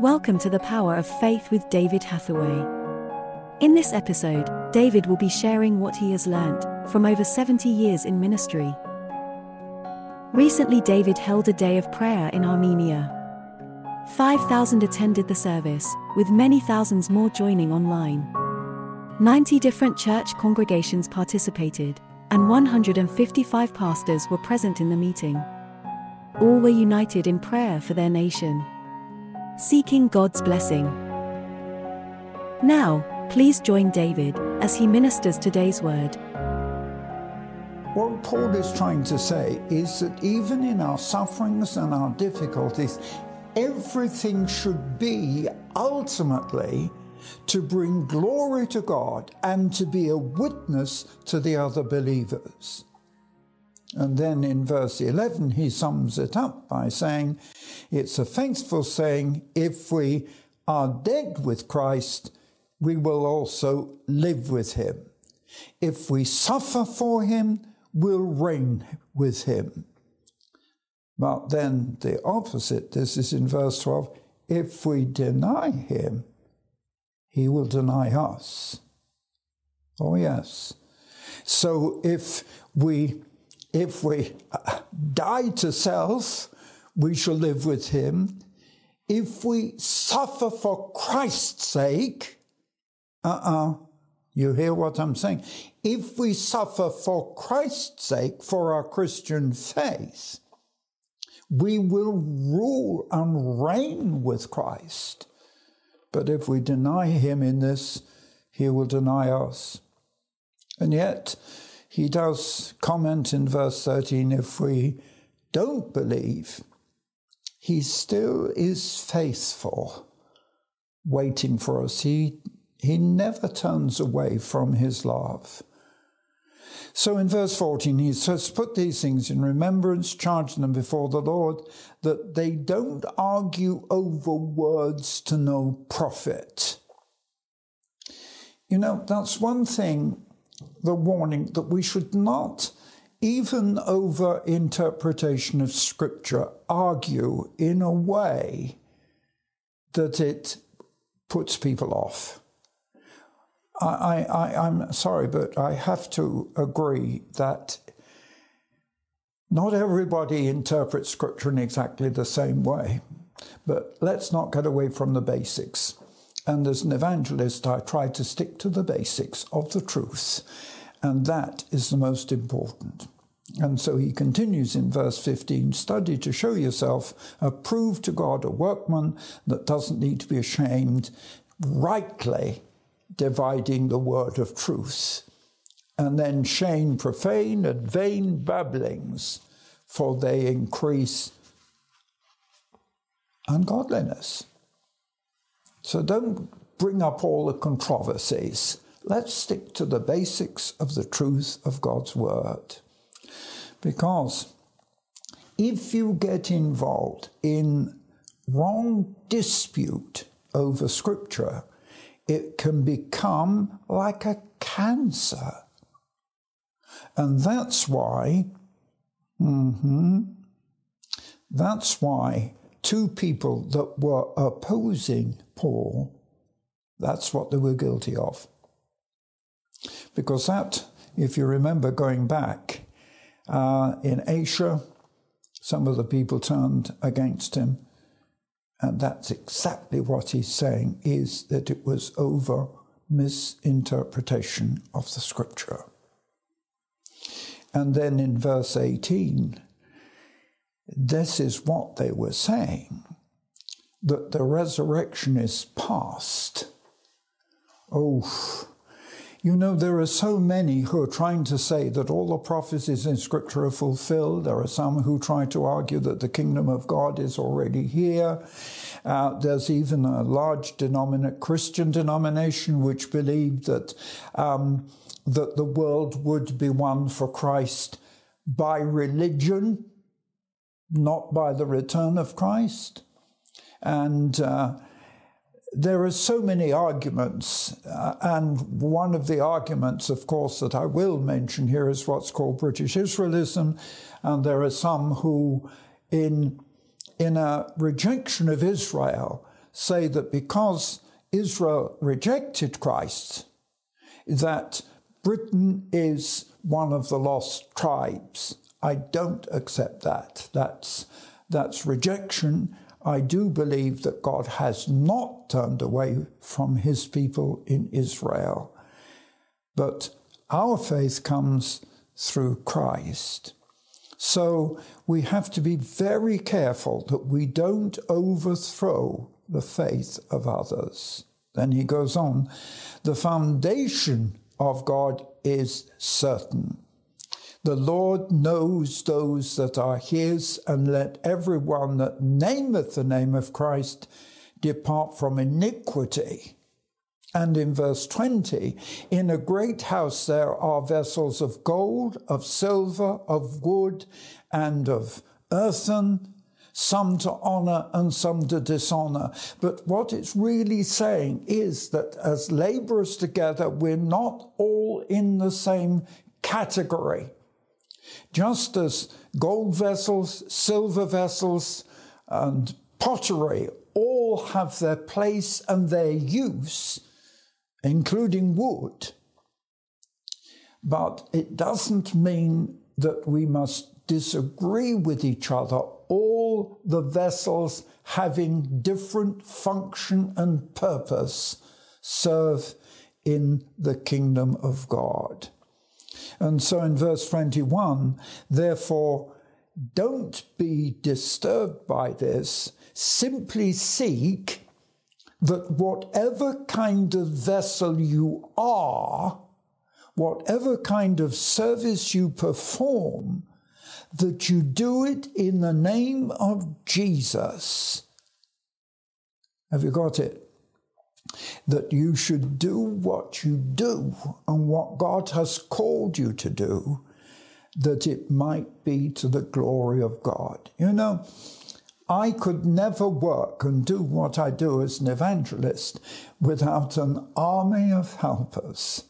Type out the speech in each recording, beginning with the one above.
Welcome to the Power of Faith with David Hathaway. In this episode, David will be sharing what he has learnt from over 70 years in ministry. Recently, David held a day of prayer in Armenia. 5,000 attended the service, with many thousands more joining online. 90 different church congregations participated, and 155 pastors were present in the meeting. All were united in prayer for their nation seeking God's blessing. Now, please join David as he ministers today's word. What Paul is trying to say is that even in our sufferings and our difficulties, everything should be ultimately to bring glory to God and to be a witness to the other believers. And then in verse 11, he sums it up by saying, It's a faithful saying, if we are dead with Christ, we will also live with him. If we suffer for him, we'll reign with him. But then the opposite, this is in verse 12, if we deny him, he will deny us. Oh, yes. So if we if we die to self, we shall live with him. If we suffer for Christ's sake, uh uh-uh, uh you hear what I'm saying? If we suffer for Christ's sake, for our Christian faith, we will rule and reign with Christ. But if we deny him in this, he will deny us. And yet, he does comment in verse 13 if we don't believe, he still is faithful, waiting for us. He, he never turns away from his love. So in verse 14, he says, Put these things in remembrance, charge them before the Lord, that they don't argue over words to no profit. You know, that's one thing the warning that we should not, even over interpretation of Scripture, argue in a way that it puts people off. I, I, I'm sorry, but I have to agree that not everybody interprets Scripture in exactly the same way. But let's not get away from the basics. And as an evangelist, I try to stick to the basics of the truth, and that is the most important. And so he continues in verse 15 study to show yourself approved to God, a workman that doesn't need to be ashamed, rightly dividing the word of truth. And then shame profane and vain babblings, for they increase ungodliness. So don't bring up all the controversies. Let's stick to the basics of the truth of God's Word. Because if you get involved in wrong dispute over Scripture, it can become like a cancer. And that's why, mm-hmm, that's why two people that were opposing Paul, that's what they were guilty of. Because that, if you remember going back, uh, in Asia, some of the people turned against him. And that's exactly what he's saying is that it was over misinterpretation of the scripture. And then in verse 18, this is what they were saying that the resurrection is past. Oh, you know, there are so many who are trying to say that all the prophecies in Scripture are fulfilled. There are some who try to argue that the kingdom of God is already here. Uh, there's even a large denominate Christian denomination which believed that um, that the world would be won for Christ by religion, not by the return of Christ. And uh, there are so many arguments, uh, and one of the arguments, of course, that I will mention here is what's called British Israelism, and there are some who, in in a rejection of Israel, say that because Israel rejected Christ, that Britain is one of the lost tribes. I don't accept that. That's, that's rejection. I do believe that God has not turned away from his people in Israel. But our faith comes through Christ. So we have to be very careful that we don't overthrow the faith of others. Then he goes on the foundation of God is certain. The Lord knows those that are his, and let everyone that nameth the name of Christ depart from iniquity. And in verse 20, in a great house there are vessels of gold, of silver, of wood, and of earthen, some to honor and some to dishonor. But what it's really saying is that as laborers together, we're not all in the same category. Just as gold vessels, silver vessels, and pottery all have their place and their use, including wood, but it doesn't mean that we must disagree with each other all the vessels having different function and purpose serve in the kingdom of God. And so in verse 21, therefore, don't be disturbed by this, simply seek that whatever kind of vessel you are, whatever kind of service you perform, that you do it in the name of Jesus. Have you got it? That you should do what you do and what God has called you to do, that it might be to the glory of God. You know, I could never work and do what I do as an evangelist without an army of helpers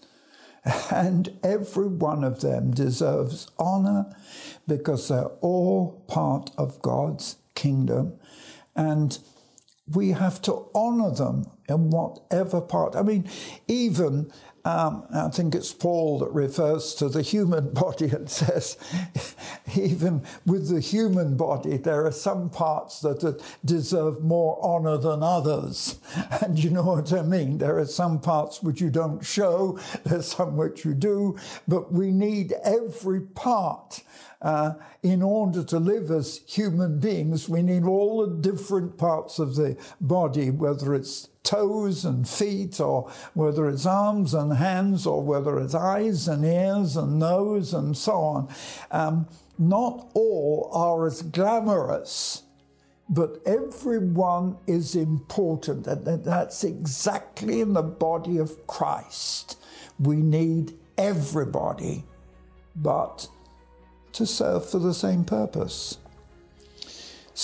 and every one of them deserves honor because they're all part of God's kingdom. And we have to honor them in whatever part. I mean, even um, I think it's Paul that refers to the human body and says, even with the human body, there are some parts that deserve more honor than others. And you know what I mean? There are some parts which you don't show, there's some which you do, but we need every part. Uh, in order to live as human beings, we need all the different parts of the body, whether it's toes and feet, or whether it's arms and hands, or whether it's eyes and ears and nose and so on. Um, not all are as glamorous, but everyone is important. And that's exactly in the body of Christ. We need everybody, but to serve for the same purpose.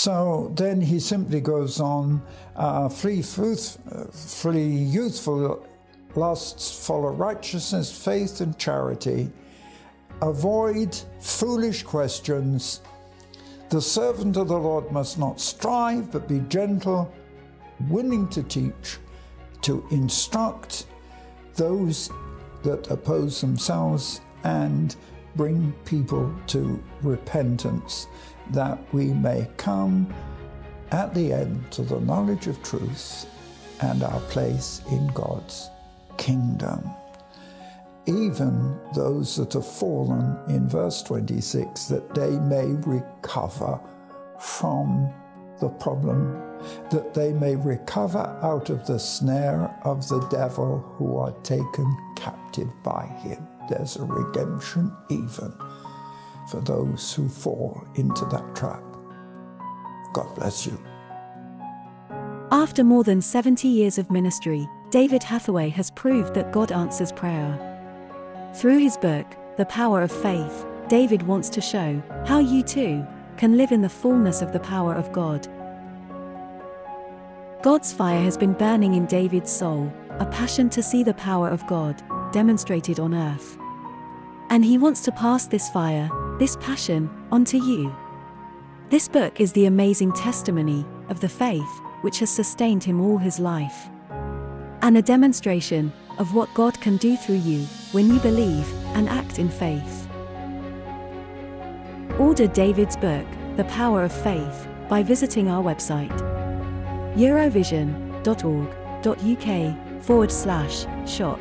So then he simply goes on uh, flee, uh, flee youthful lusts, follow righteousness, faith, and charity. Avoid foolish questions. The servant of the Lord must not strive, but be gentle, willing to teach, to instruct those that oppose themselves, and bring people to repentance that we may come at the end to the knowledge of truth and our place in God's kingdom. Even those that have fallen in verse 26, that they may recover from the problem, that they may recover out of the snare of the devil who are taken captive by him. There's a redemption even for those who fall into that trap. God bless you. After more than 70 years of ministry, David Hathaway has proved that God answers prayer. Through his book, The Power of Faith, David wants to show how you too can live in the fullness of the power of God. God's fire has been burning in David's soul, a passion to see the power of God demonstrated on earth. And he wants to pass this fire, this passion, onto you. This book is the amazing testimony of the faith which has sustained him all his life. And a demonstration of what God can do through you when you believe and act in faith. Order David's book, The Power of Faith, by visiting our website eurovision.org.uk forward slash shop.